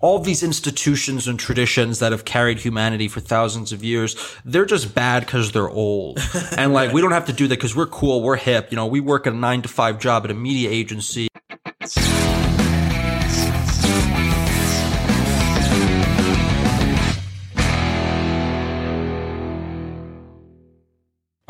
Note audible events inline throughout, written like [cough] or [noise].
all these institutions and traditions that have carried humanity for thousands of years, they're just bad because they're old. [laughs] and like, we don't have to do that because we're cool, we're hip. You know, we work a nine to five job at a media agency.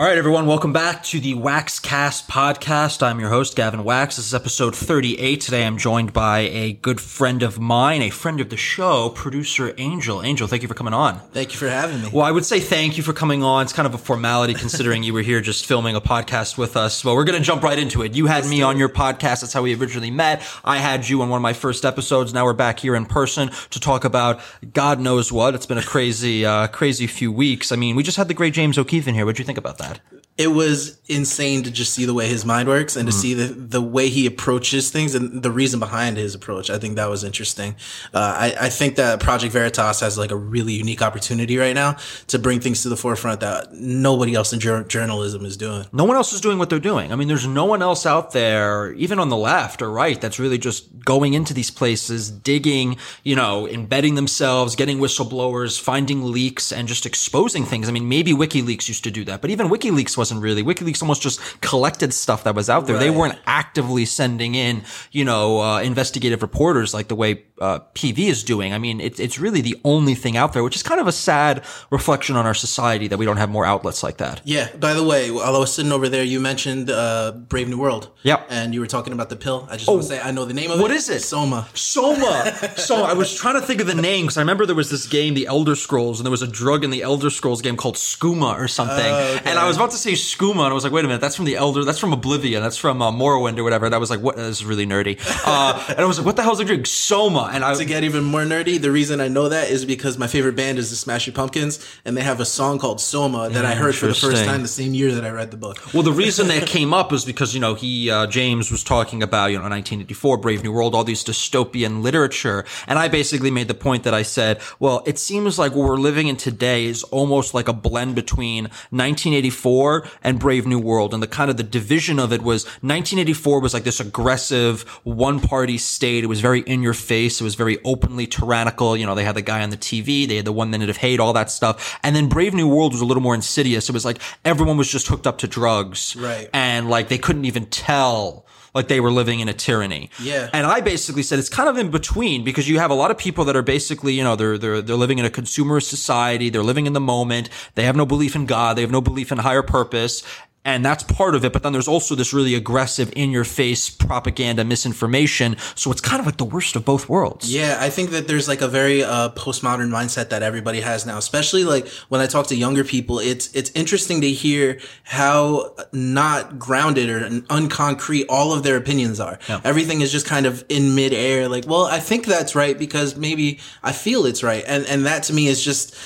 All right, everyone, welcome back to the Waxcast podcast. I'm your host, Gavin Wax. This is episode 38. Today I'm joined by a good friend of mine, a friend of the show, producer Angel. Angel, thank you for coming on. Thank you for having me. Well, I would say thank you for coming on. It's kind of a formality considering you were here just filming a podcast with us. But we're going to jump right into it. You had me on your podcast. That's how we originally met. I had you on one of my first episodes. Now we're back here in person to talk about God knows what. It's been a crazy, uh, crazy few weeks. I mean, we just had the great James O'Keefe in here. What'd you think about that? bad. It was insane to just see the way his mind works and to see the, the way he approaches things and the reason behind his approach. I think that was interesting. Uh, I, I think that Project Veritas has like a really unique opportunity right now to bring things to the forefront that nobody else in jour- journalism is doing. No one else is doing what they're doing. I mean, there's no one else out there, even on the left or right, that's really just going into these places, digging, you know, embedding themselves, getting whistleblowers, finding leaks, and just exposing things. I mean, maybe WikiLeaks used to do that, but even WikiLeaks wasn't really. WikiLeaks almost just collected stuff that was out there. They weren't actively sending in, you know, uh, investigative reporters like the way uh, PV is doing. I mean, it's it's really the only thing out there, which is kind of a sad reflection on our society that we don't have more outlets like that. Yeah. By the way, while I was sitting over there, you mentioned uh, Brave New World. Yep. And you were talking about the pill. I just want to say I know the name of it. What is it? Soma. Soma. So I was trying to think of the name because I remember there was this game, The Elder Scrolls, and there was a drug in the Elder Scrolls game called Skooma or something. And I was about to say Skooma, and I was like, wait a minute, that's from the Elder, that's from Oblivion, that's from uh, Morrowind or whatever. And I was like, what? This is really nerdy. Uh, and I was like, what the hell is the drink? Soma. And I To get even more nerdy, the reason I know that is because my favorite band is the Smashing Pumpkins, and they have a song called Soma that I heard for the first time the same year that I read the book. Well, the reason that came up is because, you know, he, uh, James was talking about, you know, 1984, Brave New World, all these dystopian literature. And I basically made the point that I said, well, it seems like what we're living in today is almost like a blend between 1984 and Brave New World. And the kind of the division of it was 1984 was like this aggressive one party state. It was very in your face. It was very openly tyrannical. You know, they had the guy on the TV. They had the one minute of hate, all that stuff. And then Brave New World was a little more insidious. It was like everyone was just hooked up to drugs. Right. And like they couldn't even tell like they were living in a tyranny. Yeah. And I basically said it's kind of in between because you have a lot of people that are basically, you know, they're they're they're living in a consumerist society, they're living in the moment, they have no belief in God, they have no belief in higher purpose. And that's part of it, but then there's also this really aggressive, in your face propaganda, misinformation. So it's kind of like the worst of both worlds. Yeah, I think that there's like a very uh, postmodern mindset that everybody has now, especially like when I talk to younger people. It's it's interesting to hear how not grounded or unconcrete all of their opinions are. Everything is just kind of in midair. Like, well, I think that's right because maybe I feel it's right, and and that to me is just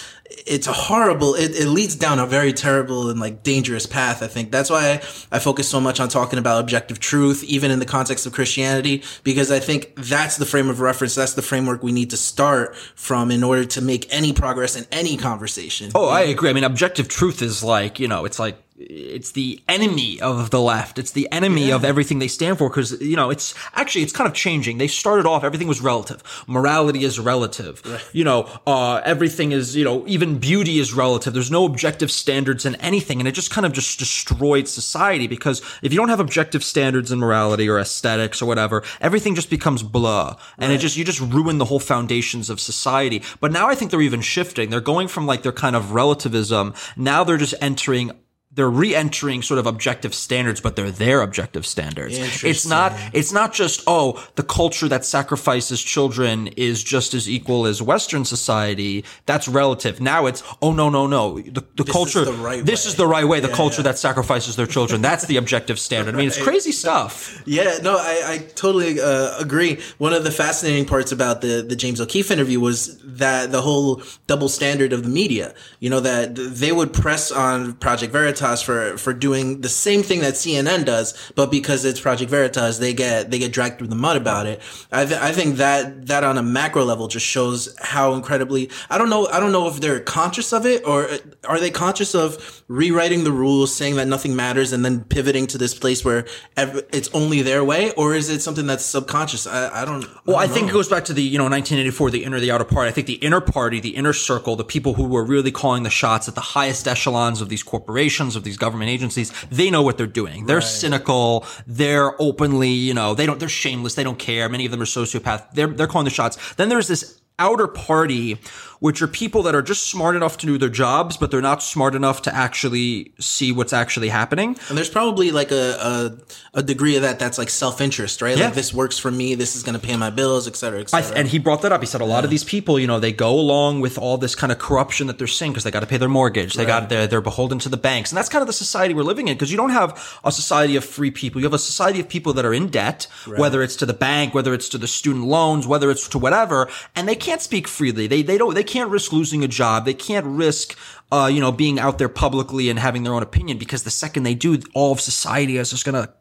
it's a horrible it, it leads down a very terrible and like dangerous path i think that's why I, I focus so much on talking about objective truth even in the context of christianity because i think that's the frame of reference that's the framework we need to start from in order to make any progress in any conversation Oh, I agree. I mean, objective truth is like, you know, it's like, it's the enemy of the left. It's the enemy of everything they stand for because, you know, it's actually, it's kind of changing. They started off, everything was relative. Morality is relative. You know, uh, everything is, you know, even beauty is relative. There's no objective standards in anything. And it just kind of just destroyed society because if you don't have objective standards in morality or aesthetics or whatever, everything just becomes blah. And it just, you just ruin the whole foundations of society. But now I think they're even shifting. They're going from like their kind of relativism. Now they're just entering they're re-entering sort of objective standards, but they're their objective standards. It's not, it's not just, oh, the culture that sacrifices children is just as equal as Western society. That's relative. Now it's, oh, no, no, no. The, the culture, the right this way. is the right way. The Yeah, culture yeah. that sacrifices their children. That's the objective standard. I mean, it's crazy stuff. Yeah, no, I, I totally uh, agree. One of the fascinating parts about the, the James O'Keefe interview was that the whole double standard of the media, you know, that they would press on Project Veritas Veritas for for doing the same thing that CNN does, but because it's Project Veritas, they get they get dragged through the mud about it. I th- I think that that on a macro level just shows how incredibly I don't know I don't know if they're conscious of it or are they conscious of rewriting the rules, saying that nothing matters, and then pivoting to this place where ev- it's only their way, or is it something that's subconscious? I, I don't. Well, I, don't think know. it goes back to the, you know, 1984, the inner, the outer party. I think the inner party, the inner circle, the people who were really calling the shots at the highest echelons of these corporations, of these government agencies, they know what they're doing. They're cynical. They're openly, you know, they don't, they're shameless. They don't care. Many of them are sociopath. They're, they're calling the shots. Then there's this outer party, which are people that are just smart enough to do their jobs, but they're not smart enough to actually see what's actually happening. And there's probably like a, a, a degree of that that's like self interest, right? Yeah. Like this works for me. This is going to pay my bills, et cetera, et cetera. and he brought that up. He said a lot of these people, you know, they go along with all this kind of corruption that they're seeing because they got to pay their mortgage. They got they're, they're beholden to the banks, and that's kind of the society we're living in. Because you don't have a society of free people. You have a society of people that are in debt, whether it's to the bank, whether it's to the student loans, whether it's to whatever, and they can't speak freely. They they don't they can't risk losing a job. They can't risk. Uh, you know, being out there publicly and having their own opinion because the second they do, all of society is just gonna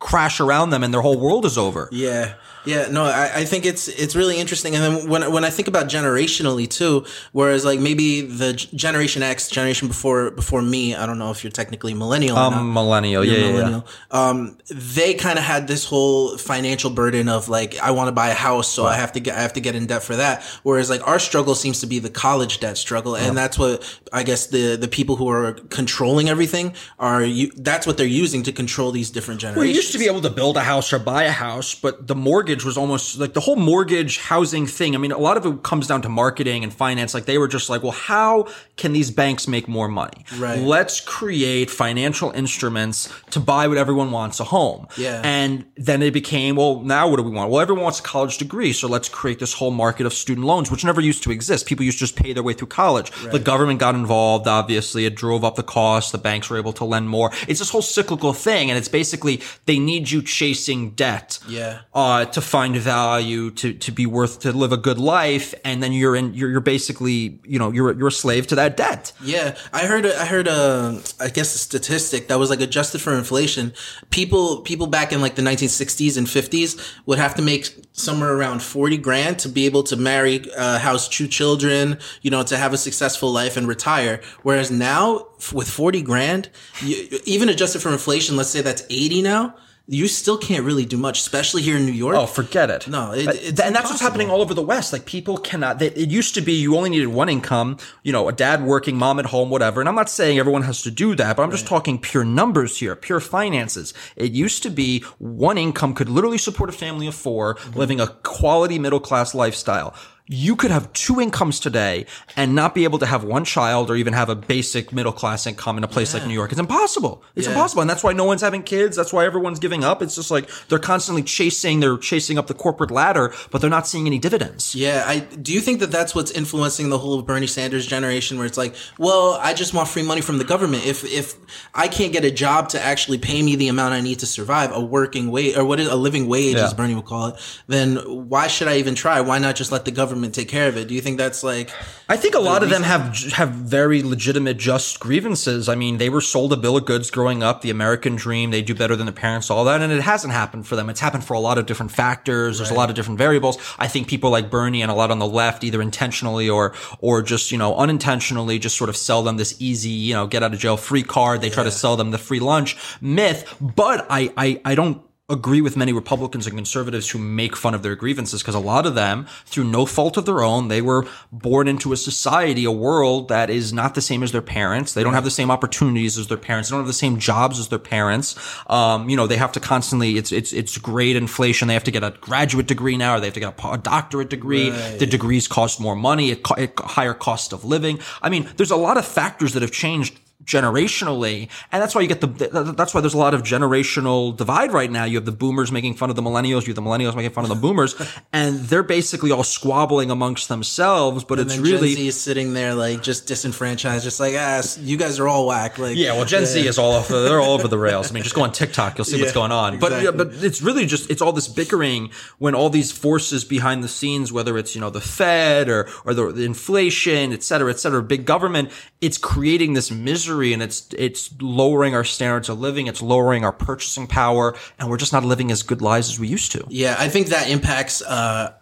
crash around them and their whole world is over. Yeah. Yeah, no, I, I think it's it's really interesting, and then when when I think about generationally too, whereas like maybe the Generation X, generation before before me, I don't know if you're technically millennial. or not. Um, millennial, yeah, You're yeah, yeah. Um, they kind of had this whole financial burden of like, I want to buy a house, so I have to get, I have to get in debt for that. Whereas like our struggle seems to be the college debt struggle, and that's what I guess the the people who are controlling everything are. You, that's what they're using to control these different generations. Well, you used to be able to build a house or buy a house, but the mortgage was almost like the whole mortgage housing thing. I mean, a lot of it comes down to marketing and finance. Like they were just like, well, how can these banks make more money? Right. Let's create financial instruments to buy what everyone wants a home. Yeah. And then it became, well, now what do we want? Well, everyone wants a college degree. So let's create this whole market of student loans, which never used to exist. People used to just pay their way through college. The government got involved. Obviously, it drove up the cost. The banks were able to lend more. It's this whole cyclical thing. And it's basically they need you chasing debt. Yeah. Uh, to find value, to, to be worth, to live a good life. And then you're in, you're, you're basically, you know, you're, you're a slave to that debt. Yeah, I heard. I heard. A, I guess a statistic that was like adjusted for inflation. People, people back in like the 1960s and 50s would have to make somewhere around 40 grand to be able to marry, uh, house two children, you know, to have a successful life and retire. Whereas now, with 40 grand, you, even adjusted for inflation, let's say that's 80 now. You still can't really do much, especially here in New York. Oh, forget it. No, it- and that's what's happening all over the West. Like people cannot. They, it used to be you only needed one income. You know, a dad working, mom at home, whatever. And I'm not saying everyone has to do that, but I'm just talking pure numbers here, pure finances. It used to be one income could literally support a family of 4 Mm-hmm. living a quality middle class lifestyle. You could have two incomes today and not be able to have one child or even have a basic middle class income in a place like New York. It's impossible. It's Yeah. impossible. And that's why no one's having kids. That's why everyone's giving up. It's just like they're constantly chasing, they're chasing up the corporate ladder, but they're not seeing any dividends. Yeah, I do you think that that's what's influencing the whole Bernie Sanders generation where it's like, well, I just want free money from the government. If if I can't get a job to actually pay me the amount I need to survive, a working wage or what is a living wage Yeah. as Bernie would call it, then why should I even try? Why not just let the government take care of it? Do you think that's like I think a lot of them have have very legitimate, just grievances. I mean, they were sold a bill of goods growing up, the American dream. They do better than their parents, all that, and it hasn't happened for them. It's happened for a lot of different factors. There's a lot of different variables. I think people like Bernie and a lot on the left, either intentionally or or just you know unintentionally, just sort of sell them this easy, you know, get out of jail free card. They try to sell them the free lunch myth. But I I, I don't agree with many Republicans and conservatives who make fun of their grievances because a lot of them, through no fault of their own, they were born into a society, a world that is not the same as their parents. They don't have the same opportunities as their parents. They don't have the same jobs as their parents. Um, you know, they have to constantly, it's, it's, it's great inflation. They have to get a graduate degree now or they have to get a, a doctorate degree. The degrees cost more money, it, co- it, higher cost of living. I mean, there's a lot of factors that have changed generationally and that's why you get the that's why there's a lot of generational divide right now you have the boomers making fun of the millennials you have the millennials making fun of the boomers [laughs] and they're basically all squabbling amongst themselves but it's then really Gen Z is sitting there like just disenfranchised, just like ah, you guys are all whack. Like yeah, well, Gen Z is all off. They're all over the rails. I mean, just go on TikTok, you'll see what's going on. But yeah, but it's really just it's all this bickering when all these forces behind the scenes, whether it's you know the Fed or or the, the inflation, et cetera, et cetera, big government, it's creating this misery and it's it's lowering our standards of living, it's lowering our purchasing power, and we're just not living as good lives as we used to. Yeah, I think that impacts uh,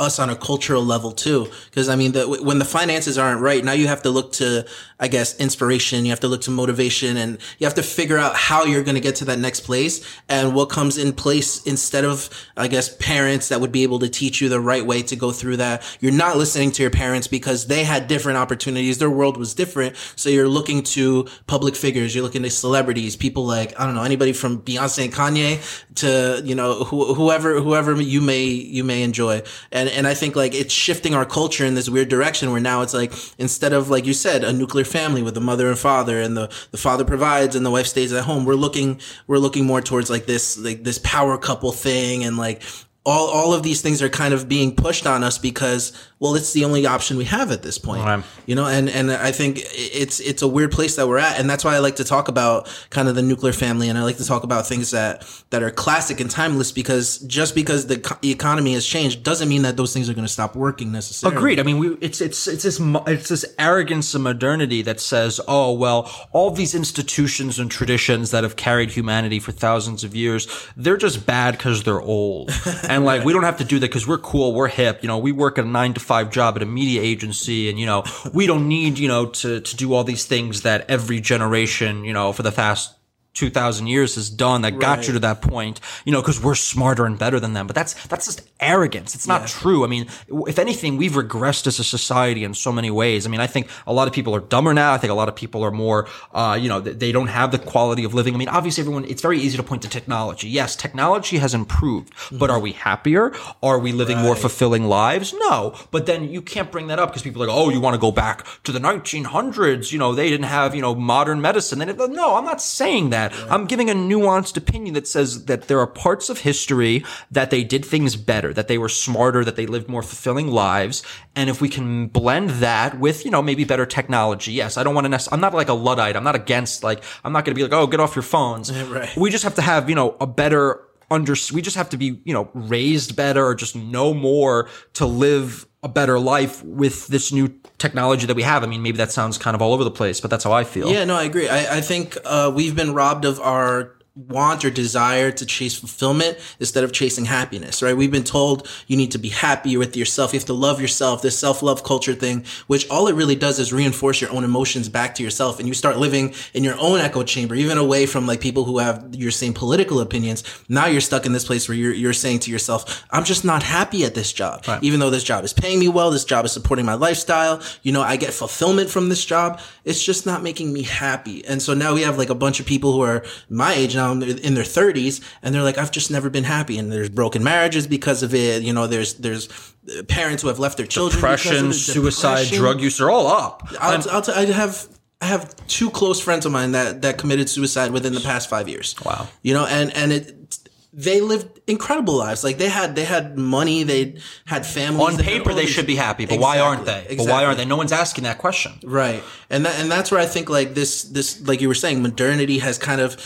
us on a cultural level too. Because I mean, the, when the finances aren't right, now you have to look to, I guess, inspiration. You have to look to motivation, and you have to figure out how you're going to get to that next place and what comes in place instead of, I guess, parents that would be able to teach you the right way to go through that. You're not listening to your parents because they had different opportunities. Their world was different. So you're looking to public figures. You're looking to celebrities, people like I don't know anybody from Beyonce and Kanye to you know wh- whoever whoever you may you may enjoy and and I think like it's shifting our culture in this weird direction where now it's like instead of like you said a nuclear family with the mother and father and the the father provides and the wife stays at home we're looking we're looking more towards like this like this power couple thing and like all all of these things are kind of being pushed on us because well it's the only option we have at this point Right. you know and and i think it's it's a weird place that we're at and that's why i like to talk about kind of the nuclear family and i like to talk about things that that are classic and timeless because just because the co- economy has changed doesn't mean that those things are going to stop working necessarily Agreed. I mean, we, it's it's it's this it's this arrogance of modernity that says, "Oh well, all these institutions and traditions that have carried humanity for thousands of years, they're just bad because they're old, [laughs] and like we don't have to do that because we're cool, we're hip. You know, we work at a nine to five job at a media agency, and you know, we don't need you know to to do all these things that every generation you know for the past." 2000 years has done that got you to that point, you know, because we're smarter and better than them. But that's, that's just arrogance. It's not true. I mean, if anything, we've regressed as a society in so many ways. I mean, I think a lot of people are dumber now. I think a lot of people are more, uh, you know, they don't have the quality of living. I mean, obviously everyone, it's very easy to point to technology. Yes, technology has improved, but are we happier? Are we living more fulfilling lives? No. But then you can't bring that up because people are like, oh, you want to go back to the 1900s. You know, they didn't have, you know, modern medicine. They no, I'm not saying that. I'm giving a nuanced opinion that says that there are parts of history that they did things better, that they were smarter, that they lived more fulfilling lives. And if we can blend that with, you know, maybe better technology. Yes, I don't want to, nec- I'm not like a Luddite. I'm not against, like, I'm not going to be like, oh, get off your phones. [laughs] Right. We just have to have, you know, a better under, we just have to be, you know, raised better or just know more to live a better life with this new technology that we have. I mean, maybe that sounds kind of all over the place, but that's how I feel. Yeah, no, I agree. I, I think uh, we've been robbed of our want or desire to chase fulfillment instead of chasing happiness, right? We've been told you need to be happy with yourself. You have to love yourself, this self-love culture thing, which all it really does is reinforce your own emotions back to yourself. And you start living in your own echo chamber, even away from like people who have your same political opinions. Now you're stuck in this place where you're, you're saying to yourself, I'm just not happy at this job. Even though this job is paying me well, this job is supporting my lifestyle. You know, I get fulfillment from this job. It's just not making me happy. And so now we have like a bunch of people who are my age now in their, 30s and they're like, I've just never been happy. And there's broken marriages because of it. You know, there's, there's uh, parents who have left their children. Depression, suicide, Depression. drug use are all up. I'll, I'll t- I have I have two close friends of mine that that committed suicide within the past five years. Wow. You know, and and it they lived incredible lives. Like they had they had money, they had families. On paper, they should be happy, but why aren't they? Exactly, But why aren't they? No one's asking that question. Right. And that, and that's where I think like this, this, like you were saying, modernity has kind of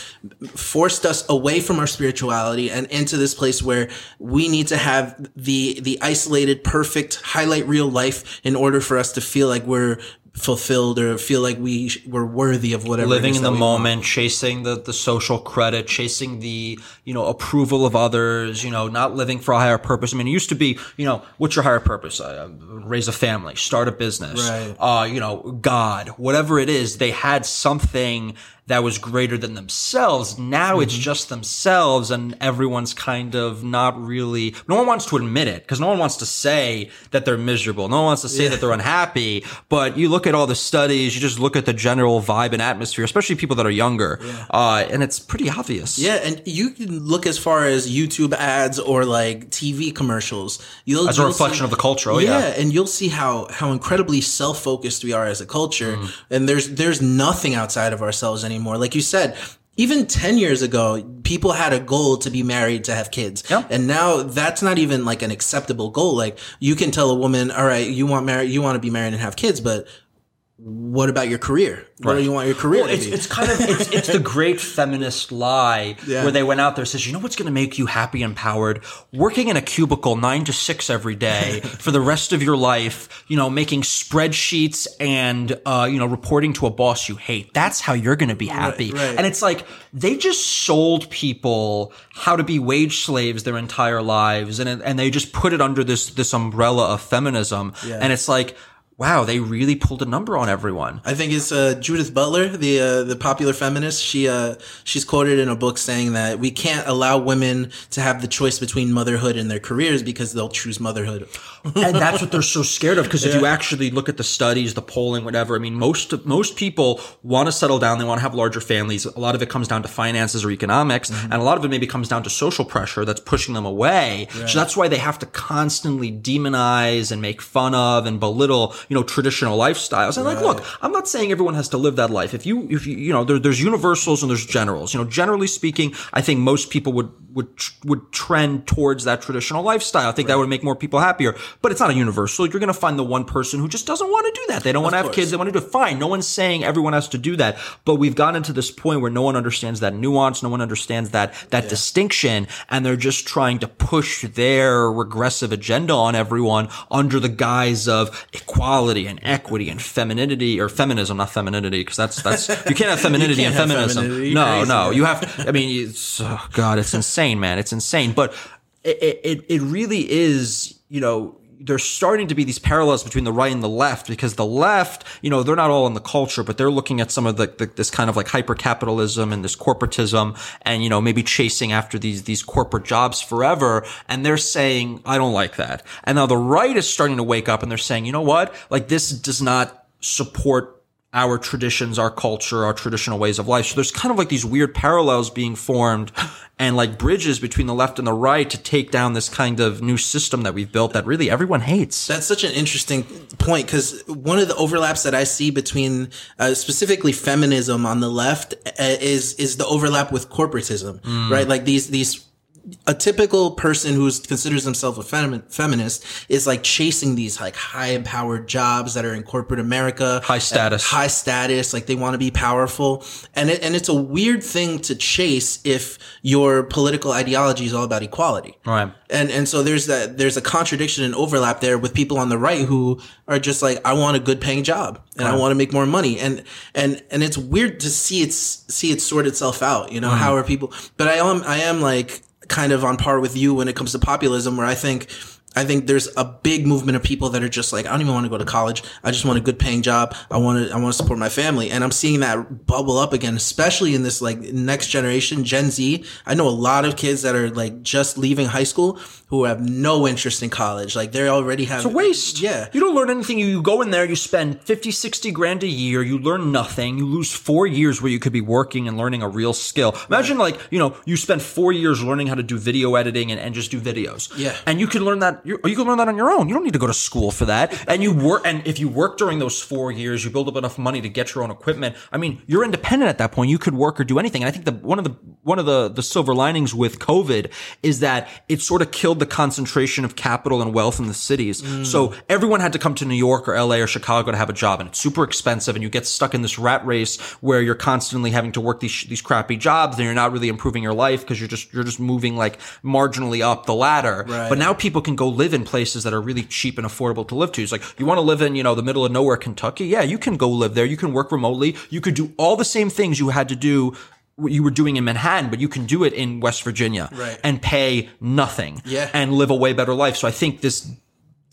forced us away from our spirituality and into this place where we need to have the, the isolated, perfect highlight reel life in order for us to feel like we're fulfilled or feel like we sh- we're worthy of whatever. living is in the we want. moment, chasing the, the social credit, chasing the, you know, approval of others, you know, not living for a higher purpose. I mean, it used to be, you know, what's your higher purpose? Uh, raise a family, start a business, Right. uh, you know, God, whatever it is, they had something that was greater than themselves. Now it's just themselves and everyone's kind of not really, no one wants to admit it because no one wants to say that they're miserable. No one wants to say that they're unhappy, but you look at all the studies, you just look at the general vibe and atmosphere, especially people that are younger. Uh, and it's pretty obvious. Yeah, and you can look as far as YouTube ads or like TV commercials. You'll As a reflection see- of the culture. Oh, yeah. and you'll see how how incredibly self focused we are as a culture, Mm. and there's there's nothing outside of ourselves anymore. Like you said. Even 10 years ago, people had a goal to be married, to have kids. Yeah. And now that's not even like an acceptable goal. Like you can tell a woman, all right, you want married, you want to be married and have kids, but what about your career? What do you want your career Well, to it's, be? it's kind of it's, it's the great feminist lie [laughs] Yeah. where they went out there and says, you know what's going to make you happy and empowered? Working in a cubicle nine to six every day [laughs] for the rest of your life, you know, making spreadsheets and uh, you know reporting to a boss you hate. That's how you're going to be happy. right. And it's like they just sold people how to be wage slaves their entire lives, and and they just put it under this this umbrella of feminism. Yeah. And it's like. Wow, they really pulled a number on everyone. I think it's uh, Judith Butler, the uh, the popular feminist. She uh, she's quoted in a book saying that we can't allow women to have the choice between motherhood and their careers because they'll choose motherhood. and that's what they're so scared of because if you actually look at the studies the polling whatever i mean most most people want to settle down they want to have larger families a lot of it comes down to finances or economics and a lot of it maybe comes down to social pressure that's pushing them away so that's why they have to constantly demonize and make fun of and belittle you know traditional lifestyles. And like look i'm not saying everyone has to live that life. If you if you you know there, there's universals and there's generals. You know generally speaking i think most people would would would trend towards that traditional lifestyle. I think that would make more people happier. But it's not a universal. You're going to find the one person who just doesn't want to do that. They don't want to have kids. They want to do it. Fine. No one's saying everyone has to do that. But we've gotten to this point where no one understands that nuance. No one understands that that distinction. And they're just trying to push their regressive agenda on everyone under the guise of equality and equity and femininity or feminism not femininity because that's that's you can't have femininity can't and have feminism. femininity. no Crazy, no you have to, i mean it's oh god it's insane man it's insane. But it, it it really is you know there's starting to be these parallels between the right and the left because the left, you know, they're not all in the culture, but they're looking at some of the, the this kind of like hyper capitalism and this corporatism and, you know, maybe chasing after these, these corporate jobs forever. And they're saying, I don't like that. And now the right is starting to wake up and they're saying, you know what? Like this does not support our traditions, our culture, our traditional ways of life. So there's kind of like these weird parallels being formed and like bridges between the left and the right to take down this kind of new system that we've built that really everyone hates. That's such an interesting point because one of the overlaps that I see between uh, specifically feminism on the left uh, is is the overlap with corporatism, right? Like these these a typical person who considers themselves a femi- feminist is like chasing these like high empowered jobs that are in corporate America, High status. high status, like they want to be powerful, and it, and it's a weird thing to chase if your political ideology is all about equality, Right. and and so there's that there's a contradiction and overlap there with people on the right who are just like I want a good paying job and I want to make more money and and and it's weird to see it see it sort itself out you know Mm-hmm. how are people but I am I am like kind of on par with you when it comes to populism where I think I think there's a big movement of people that are just like I don't even want to go to college I just want a good paying job I want to I want to support my family and I'm seeing that bubble up again especially in this like next generation Gen Z I know a lot of kids that are like just leaving high school who have no interest in college like they already have It's a waste. yeah You don't learn anything. You go in there, you spend 50, 60 grand a year, you learn nothing. You lose four years where you could be working and learning a real skill. Imagine like, you know, you spend four years learning how to do video editing and, and just do videos. Yeah. And you can learn that, you, you can learn that on your own. You don't need to go to school for that. And you work, and if you work during those four years, you build up enough money to get your own equipment. I mean, you're independent at that point. You could work or do anything. And I think the, one of the, one of the, the silver linings with COVID is that it sort of killed the concentration of capital and wealth in the cities. Mm. So everyone had to come to New York or LA or Chicago to have a job and it's super expensive and you get stuck in this rat race where you're constantly having to work these, these crappy jobs and you're not really improving your life because you're just, you're just moving like marginally up the ladder. Right. But now people can go live in places that are really cheap and affordable to live to. It's like, you want to live in, you know, the middle of nowhere, Kentucky? Yeah, you can go live there. You can work remotely. You could do all the same things you had to do what you were doing in Manhattan, but you can do it in West Virginia Right. and pay nothing Yeah. and live a way better life. So I think this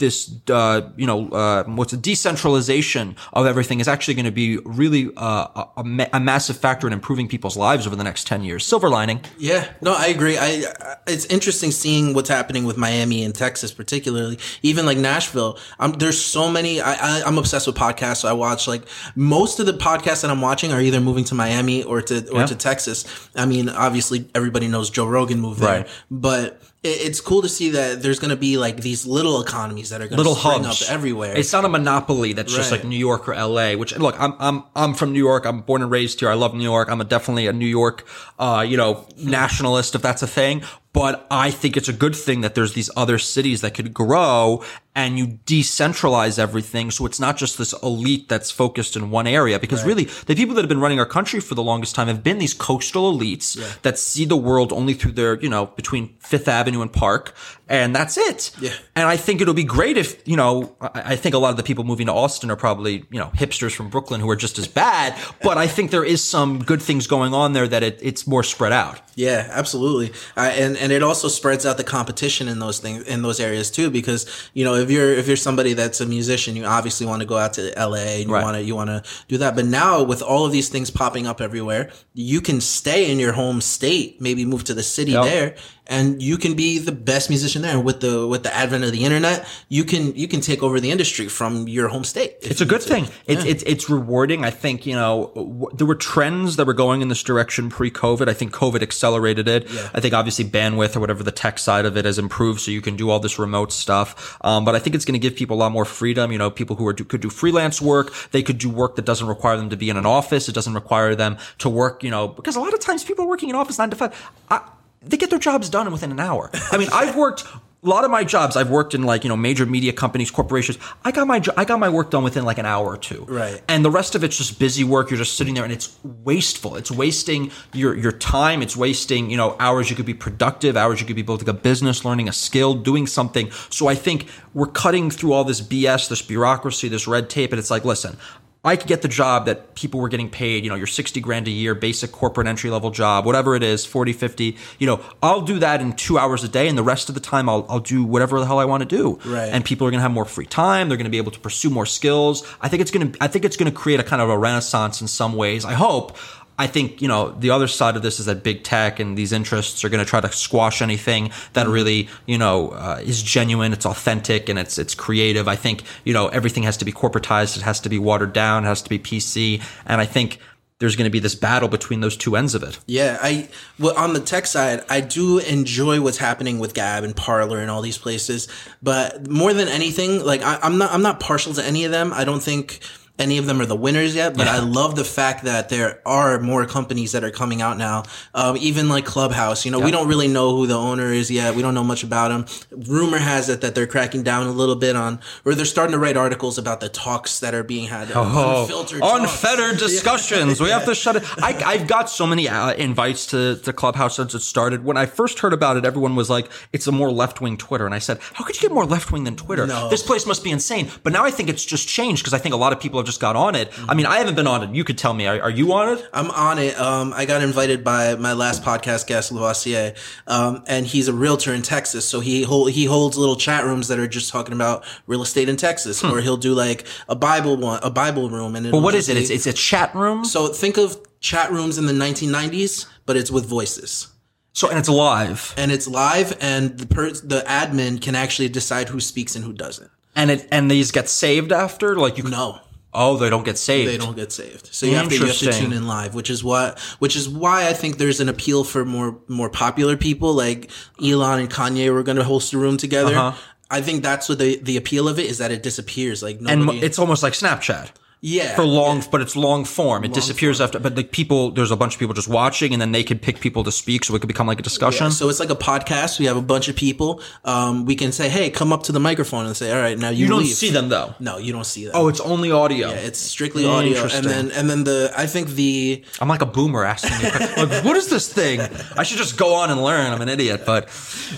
this uh, you know uh, what's a decentralization of everything is actually going to be really uh, a, a, ma- a massive factor in improving people's lives over the next 10 years silver lining Yeah, no, I agree. I, it's interesting seeing what's happening with Miami and Texas, particularly, even like Nashville. I'm, there's so many. I, I I'm obsessed with podcasts, so I watch like most of the podcasts that I'm watching are either moving to Miami or to or Yeah. to Texas. I mean, obviously everybody knows Joe Rogan moved there, Right. but it's cool to see that there's going to be like these little economies that are going to spring hubs up everywhere. It's not a monopoly that's just like New York or LA. Which look, I'm I'm I'm from New York. I'm born and raised here. I love New York. I'm a, definitely a New York, uh, you know, nationalist if that's a thing. But I think it's a good thing that there's these other cities that could grow and you decentralize everything. So it's not just this elite that's focused in one area because right. really the people that have been running our country for the longest time have been these coastal elites yeah. that see the world only through their, you know, between Fifth Avenue and Park. And that's it. Yeah. And I think it'll be great if, you know, I think a lot of the people moving to Austin are probably, you know, hipsters from Brooklyn who are just as bad. but I think there is some good things going on there that it, it's more spread out. Yeah, absolutely. Uh, and, and it also spreads out the competition in those things, in those areas too, because, you know, if you're if you're somebody that's a musician, you obviously want to go out to LA and you right. want to you want to do that. But now with all of these things popping up everywhere, you can stay in your home state, maybe move to the city yep. there, and you can be the best musician there. And with the with the advent of the internet, you can you can take over the industry from your home state. It's a good thing. It's, yeah. it's it's rewarding. I think you know w- there were trends that were going in this direction pre-COVID. I think COVID accelerated it. Yeah. I think obviously bandwidth or whatever the tech side of it has improved, so you can do all this remote stuff. Um, but I think it's going to give people a lot more freedom. You know, people who are could do freelance work. They could do work that doesn't require them to be in an office. It doesn't require them to work. You know, because a lot of times people are working in office nine to five. I, they get their jobs done within an hour. I mean, I've worked a lot of my jobs. I've worked in like you know major media companies, corporations. I got my I got my work done within like an hour or two. Right. And the rest of it's just busy work. You're just sitting there, and it's wasteful. It's wasting your your time. It's wasting you know hours you could be productive, hours you could be building a business, learning a skill, doing something. So I think we're cutting through all this BS, this bureaucracy, this red tape, and it's like, listen, I could get the job that people were getting paid, you know, your 60 grand a year, basic corporate entry level job, whatever it is, 40, 50, you know, I'll do that in two hours a day. And the rest of the time I'll, I'll do whatever the hell I want to do. Right. And people are going to have more free time. They're going to be able to pursue more skills. I think it's going to, I think it's going to create a kind of a renaissance in some ways. I hope I think, you know, the other side of this is that big tech and these interests are going to try to squash anything that mm-hmm. really, you know, uh, is genuine, it's authentic, and it's it's creative. I think, you know, everything has to be corporatized, it has to be watered down, it has to be PC, and I think there's going to be this battle between those two ends of it. Yeah, I well, on the tech side, I do enjoy what's happening with Gab and Parler and all these places, but more than anything, like I, I'm not I'm not partial to any of them. I don't think any of them are the winners yet, but yeah. I love the fact that there are more companies that are coming out now. Um, even like Clubhouse, you know, we don't really know who the owner is yet. We don't know much about them. Rumor has it that they're cracking down a little bit on, or they're starting to write articles about the talks that are being had. Oh, unfiltered, unfettered discussions. yeah. We have to [laughs] shut it. I, have got so many uh, invites to, to Clubhouse since it started. When I first heard about it, everyone was like, it's a more left wing Twitter. And I said, how could you get more left wing than Twitter? No. This place must be insane. But now I think it's just changed because I think a lot of people have just got on it. Mm-hmm. I mean, I haven't been on it. You could tell me. Are, are you on it? I'm on it. Um, I got invited by my last podcast guest, Lavoisier, um, and he's a realtor in Texas. So he hold, he holds little chat rooms that are just talking about real estate in Texas, hmm. or he'll do like a Bible one, a Bible room. And well, what is it? It's, it's a chat room. So think of chat rooms in the 1990s, but it's with voices. So and it's live. And it's live, and the per- the admin can actually decide who speaks and who doesn't. And it and these get saved after, like you. No. Oh, they don't get saved. They don't get saved. So you have to you have to tune in live, which is what which is why I think there's an appeal for more more popular people like Elon and Kanye were going to host a room together. Uh-huh. I think that's what the the appeal of it is that it disappears like nobody, and it's almost like Snapchat. Yeah. For long, yeah. but it's long form. It long disappears form. after, but like people, there's a bunch of people just watching and then they could pick people to speak. So it could become like a discussion. Yeah, so it's like a podcast. We have a bunch of people. Um, we can say, Hey, come up to the microphone and say, all right, now you, you don't leave. see them though. No, you don't see them. Oh, it's only audio. Yeah. It's strictly audio. And then, and then the, I think the, I'm like a boomer asking you, like, what is this thing? I should just go on and learn. I'm an idiot, but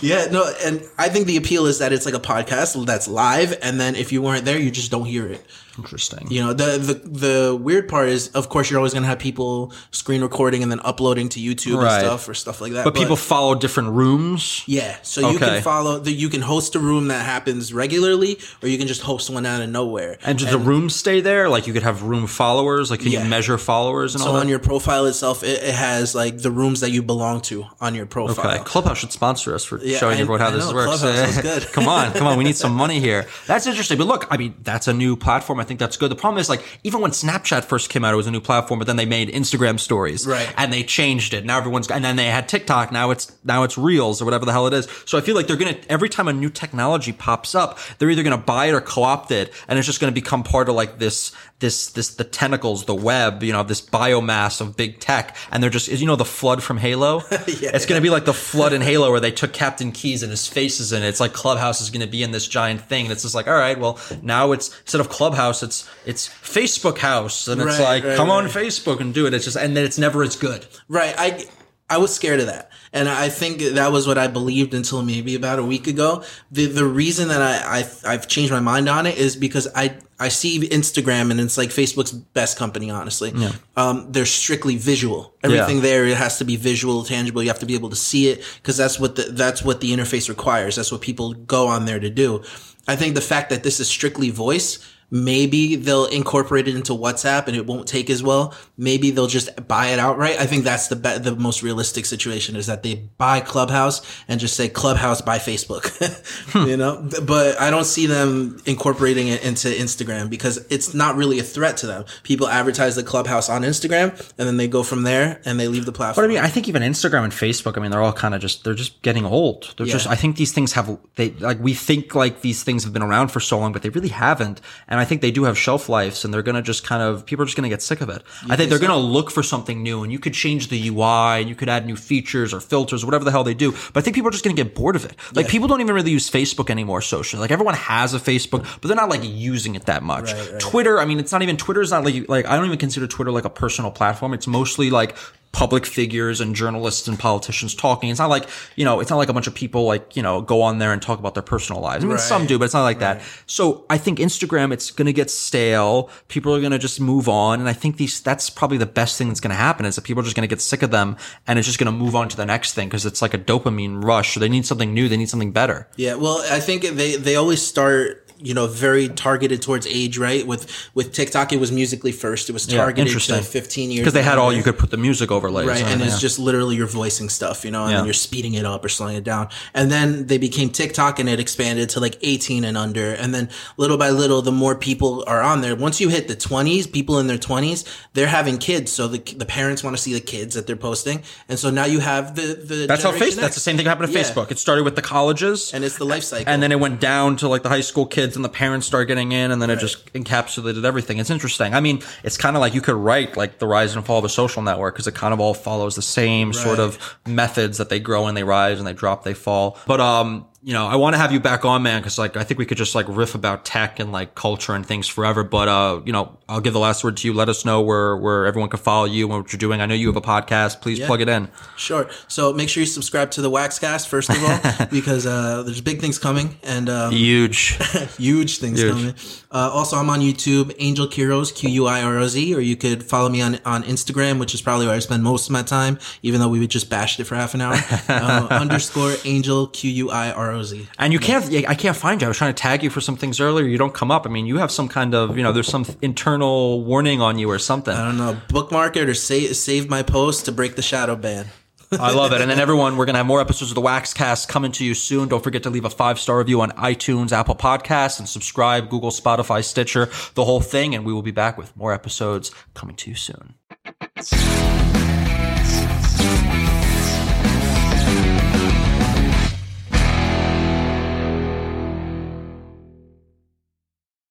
yeah, no. And I think the appeal is that it's like a podcast that's live. And then if you weren't there, you just don't hear it. Interesting. You know, the the the weird part is, of course, you're always going to have people screen recording and then uploading to YouTube right. and stuff or stuff like that. But, people follow different rooms. Yeah, so okay. you can follow. The, you can host a room that happens regularly, or you can just host one out of nowhere. And do the rooms stay there? Like you could have room followers. Like can yeah. you measure followers and so all? So on your profile itself, it, it, has like the rooms that you belong to on your profile. Okay, Clubhouse should sponsor us for yeah, showing everyone how I this know, works. [laughs] good. come on, come on, we need [laughs] some money here. That's interesting. But look, I mean, that's a new platform. I think that's good. The problem is like even when Snapchat first came out, it was a new platform, but then they made Instagram stories. Right. And they changed it. Now everyone's, and then they had TikTok. Now it's, now it's Reels or whatever the hell it is. So I feel like they're to, every time a new technology pops up, they're either to buy it or co-opt it. And it's just to become part of like this, this, this, the tentacles, the web, you know, this biomass of big tech. And they're just, you know, the flood from Halo. [laughs] Yeah. It's going to be like the flood in Halo where they took Captain Keyes and his face is in it. It's like Clubhouse is going to be in this giant thing. And it's just like, all right, well, now it's instead of Clubhouse, it's it's Facebook House, and it's Right, like, right, come on. Facebook and do it. It's just, and then it's never as good. Right. I I was scared of that. And I think that was what I believed until maybe about a week ago. The the reason that I, I I've changed my mind on it is because I I see Instagram and it's like Facebook's best company, honestly. Yeah. Um, they're strictly visual. Everything Yeah. there it has to be visual, tangible. You have to be able to see it because that's what the that's what the interface requires. That's what people go on there to do. I think the fact that this is strictly voice maybe they'll incorporate it into WhatsApp and it won't take as well. Maybe they'll just buy it outright. I think that's the be- the most realistic situation is that they buy Clubhouse and just say Clubhouse by Facebook. [laughs] Hmm. you know, but I don't see them incorporating it into Instagram because it's not really a threat to them. People advertise the Clubhouse on Instagram and then they go from there and they leave the platform. But. I mean, I think even Instagram and Facebook, I mean, they're all kind of just, they're just getting old. They're just, I think these things have, they, like, we think like these things have been around for so long, but they really haven't. And I think they do have shelf lives and they're going to just kind of, people are just going to get sick of it. I think they're going to look for something new and you could change the UI and you could add new features or filters or whatever the hell they do. But I think people are just going to get bored of it. Like, people don't even really use Facebook anymore socially. Like, everyone has a Facebook, but they're not like using it that much. Right, right. Twitter, I mean, it's not even, Twitter's not like, like, I don't even consider Twitter like a personal platform. It's mostly like, public figures and journalists and politicians talking. It's not like, you know, it's not like a bunch of people like, you know, go on there and talk about their personal lives. I mean, some do, but it's not like that. So I think Instagram, it's going to get stale. People are going to just move on. And I think these, that's probably the best thing that's going to happen is that people are just going to get sick of them and it's just going to move on to the next thing because it's like a dopamine rush. So they need something new. They need something better. Yeah, well, I think they they always start you know very targeted towards age, right? With with TikTok, it was Musical.ly first. It was targeted interesting. to 15 years Because they had all, you could put the music overlays. Right, oh, and yeah. it's just literally you're voicing stuff, you know, and Yeah. then you're speeding it up or slowing it down. And then they became TikTok and it expanded to like 18 and under. And then little by little, the more people are on there. Once you hit the 20s, people in their 20s, they're having kids. So the, the parents want to see the kids that they're posting. And so now you have the, the, That's how Facebook, that's the same thing happened to Yeah. Facebook. It started with the colleges. And it's the life cycle. and then it went down to like the high school kids and the parents start getting in and then it just encapsulated everything. It's interesting. I mean it's kind of like you could write like the rise and fall of a social network because it kind of all follows the same sort of methods that they grow and they rise and they drop they fall. But um you know i want to have you back on man because like i think we could just like riff about tech and like culture and things forever but uh you know i'll give the last word to you let us know where where everyone can follow you and what you're doing i know you have a podcast please plug it in Sure. So make sure you subscribe to the Waxcast first of all, [laughs] because uh, there's big things coming and um, huge [laughs] huge things Huge. coming. Uh, also, I'm on YouTube, Angel Quiroz, Q U I R O Z, or you could follow me on on Instagram, which is probably where I spend most of my time, even though we would just bashed it for half an hour. [laughs] uh, underscore Angel Q U I R O Z. And you can't, I can't find you. I was trying to tag you for some things earlier. You don't come up. I mean, you have some kind of, you know, there's some internal warning on you or something. I don't know, bookmark it or save save my post to break the shadow ban. I love it. And then everyone, we're going to have more episodes of the Waxcast coming to you soon. Don't forget to leave a five star review on iTunes, Apple Podcasts, and subscribe, Google, Spotify, Stitcher, the whole thing. And we will be back with more episodes coming to you soon.